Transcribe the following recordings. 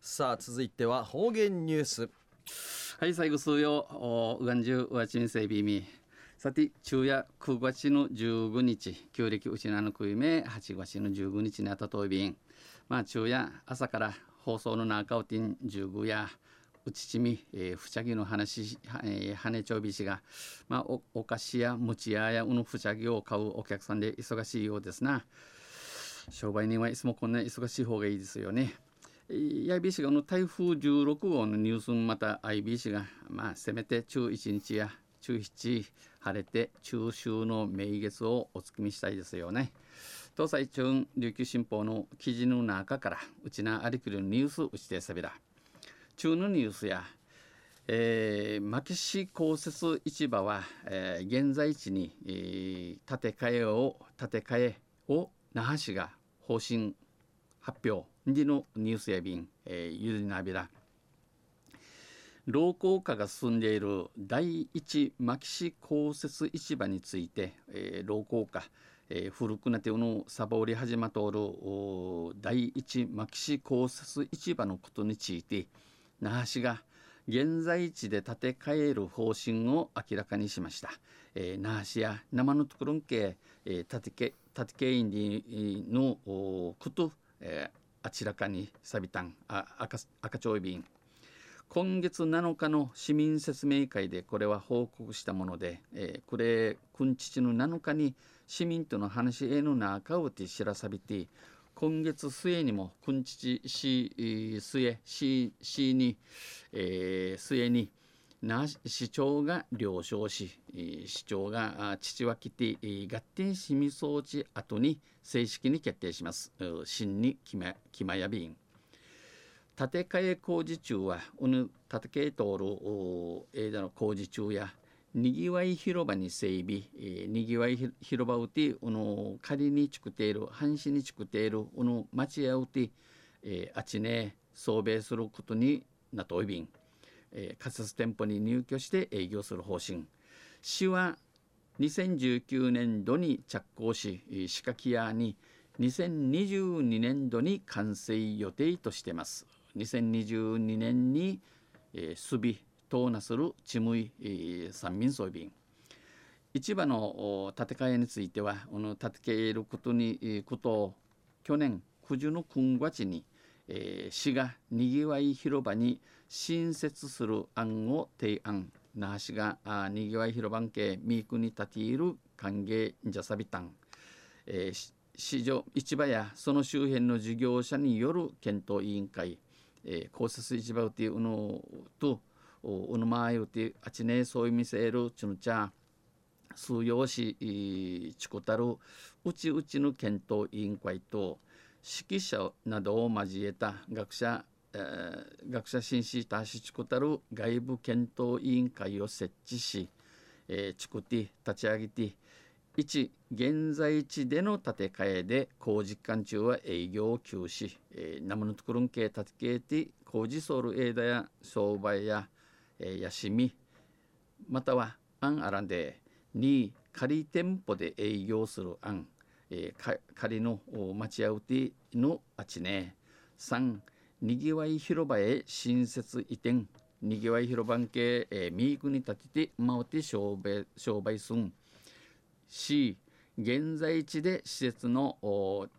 さあ続いては方言ニュース。はい最後数曜おうがんじゅうわちんせいびみ。さて昼夜9月の15日旧暦うちなのくいめ8月の15日にあたといびんまあ昼夜朝から放送の中をてん15やうちちみ、えー、ふちゃぎの話、えー、はねちょびしが、まあ、おお菓子や餅屋やうのふちゃぎを買うお客さんで忙しいようですな。商売人はいつもこんな忙しい方がいいですよね。IBC がの台風16号のニュースまた IBC がまあせめて中1日や中7晴れて中秋の名月をお月見したいですよね。東西中琉球新報の記事の中からうちなありくるニュースうちてさびら中のニュースやえー、牧師公設市場は、えー、現在地に、えー、建て替えを建て替えを那覇市が方針発表。でのニュースや便、えー、ゆりなびら老朽化が進んでいる第一牧師公設市場について、えー、老朽化、えー、古くなってのサボり始まっておる第一牧師公設市場のことについて那覇市が現在地で建て替える方針を明らかにしました。えー、那覇市や生のところんけ、えー、建て建て替えのこと、えー、あちらかにさびたんあ赤赤ちょうびん。今月7日の市民説明会でこれは報告したもので、えー、これ君父の7日に市民との話への中をて知らさびて今月末にもくんちちし末ししに、えー、末に那市長が了承し市長が父は来て合点市民装置後に正式に決定します。新に決ま決まやびん。建て替え工事中はうぬ建て替え通る枝の工事中やにぎわい広場に整備、えー、にぎわい広場うてうの仮に作っている半紙に作っているうの町屋うて、えー、あちね送迎することになといびん。えー、仮設店舗に入居して営業する方針。市は2019年度に着工し仕掛け屋に2022年度に完成予定としています。2022年に、えー、すびとなするちむい、えー、三民総便市場の建て替えについてはこの建て替えることに、えー、ことを去年九十の今月に、えー、市がにぎわい広場に新設する案を提案那覇市があにぎわい広場系ミークに立ている歓迎じゃさびたん、えー、市場市場やその周辺の事業者による検討委員会、えー、公設市場っていうのとうぬまいうてあちねそういう店るちぬちゃ数用紙ちこたるうちうちの検討委員会と指揮者などを交えた学者、えー、学者紳士たしちこたる外部検討委員会を設置し、えー、ちくて立ち上げて1現在地での建て替えで工事期間中は営業を休止、えー、生のところんけ建て替えて工事ソールエーダや商売や、えー、やしみまたはアンアランで2仮店舗で営業する案。えー、仮の待合うてのあちね。3にぎわい広場へ新設移転。にぎわい広場系、えー、ミークに立ててまうて商売商売すん。C 現在地で施設の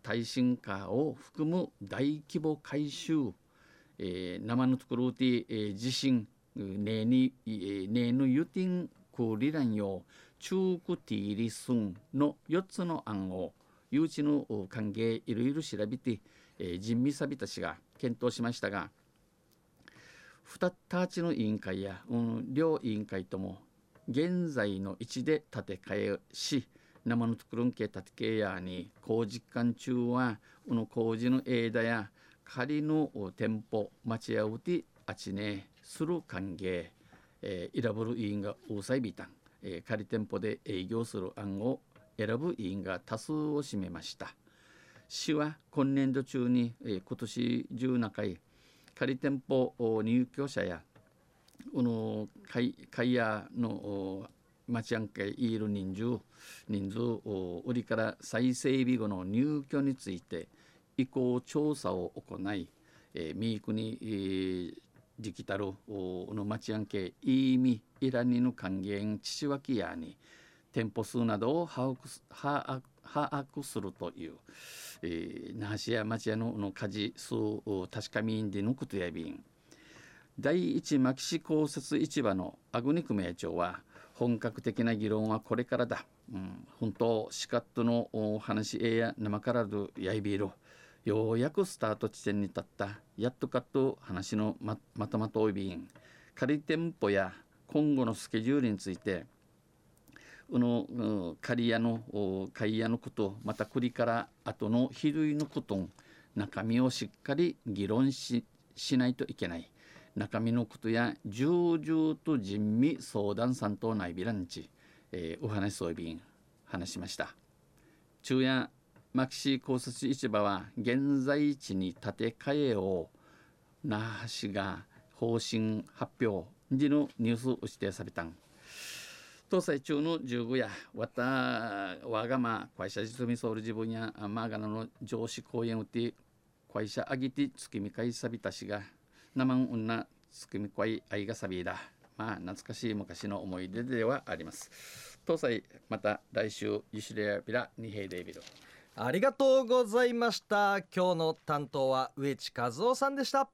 耐震化を含む大規模改修、えー、生の作るうて、えー、地震ねに、えー、ねぬゆてんくりらんよ。中古ティーリスンの4つの案を誘致の歓迎いろいろ調べて、えー、人味さびたちが検討しましたが二たちの委員会や、うん、両委員会とも現在の位置で建て替えし生の作るんけ建て替えやに工事期間中はこの工事の枝や仮の店舗待ち合うてあちねする歓迎、えー、イラブル委員が大さいびた。ん、えー、仮店舗で営業する案を選ぶ委員が多数を占めました。市は今年度中に、えー、今年中中回仮店舗入居者やこの会会屋の町案会いる人数人数を売りから再整備後の入居について意向調査を行い、えー、ミークに、えー、じきたるの町案件いい意味いらにの還元父脇やに店舗数などを把握す把握するという、えー、那覇市や町屋のの家事数確かみんでのことやびん。第一牧師公設市場のアグニク名長は本格的な議論はこれからだ、うん、本当シカットの話えや生からるやいびろ。ようやくスタート地点に立った。やっとかと話のままとまといびん。仮店舗や今後のスケジュールについてこの仮屋の会屋のことまた栗から後の比類のこと中身をしっかり議論ししないといけない。中身のことや重々と人味相談さんと内ビランチ、えー、お話そうびん。話しました。昼夜マキシ公設市場は現在地に建て替えを那覇市が方針発表時のニュースを指定されたん。東西中の十五やわたわがま会社実務ソウル自分やマーガナの上司公演をて会社あぎて月見会さびたしが生んな月見会愛がさびだ。まあ懐かしい昔の思い出ではあります。東西また来週ユシレアビラ二平デイビドありがとうございました。今日の担当は植地和夫さんでした。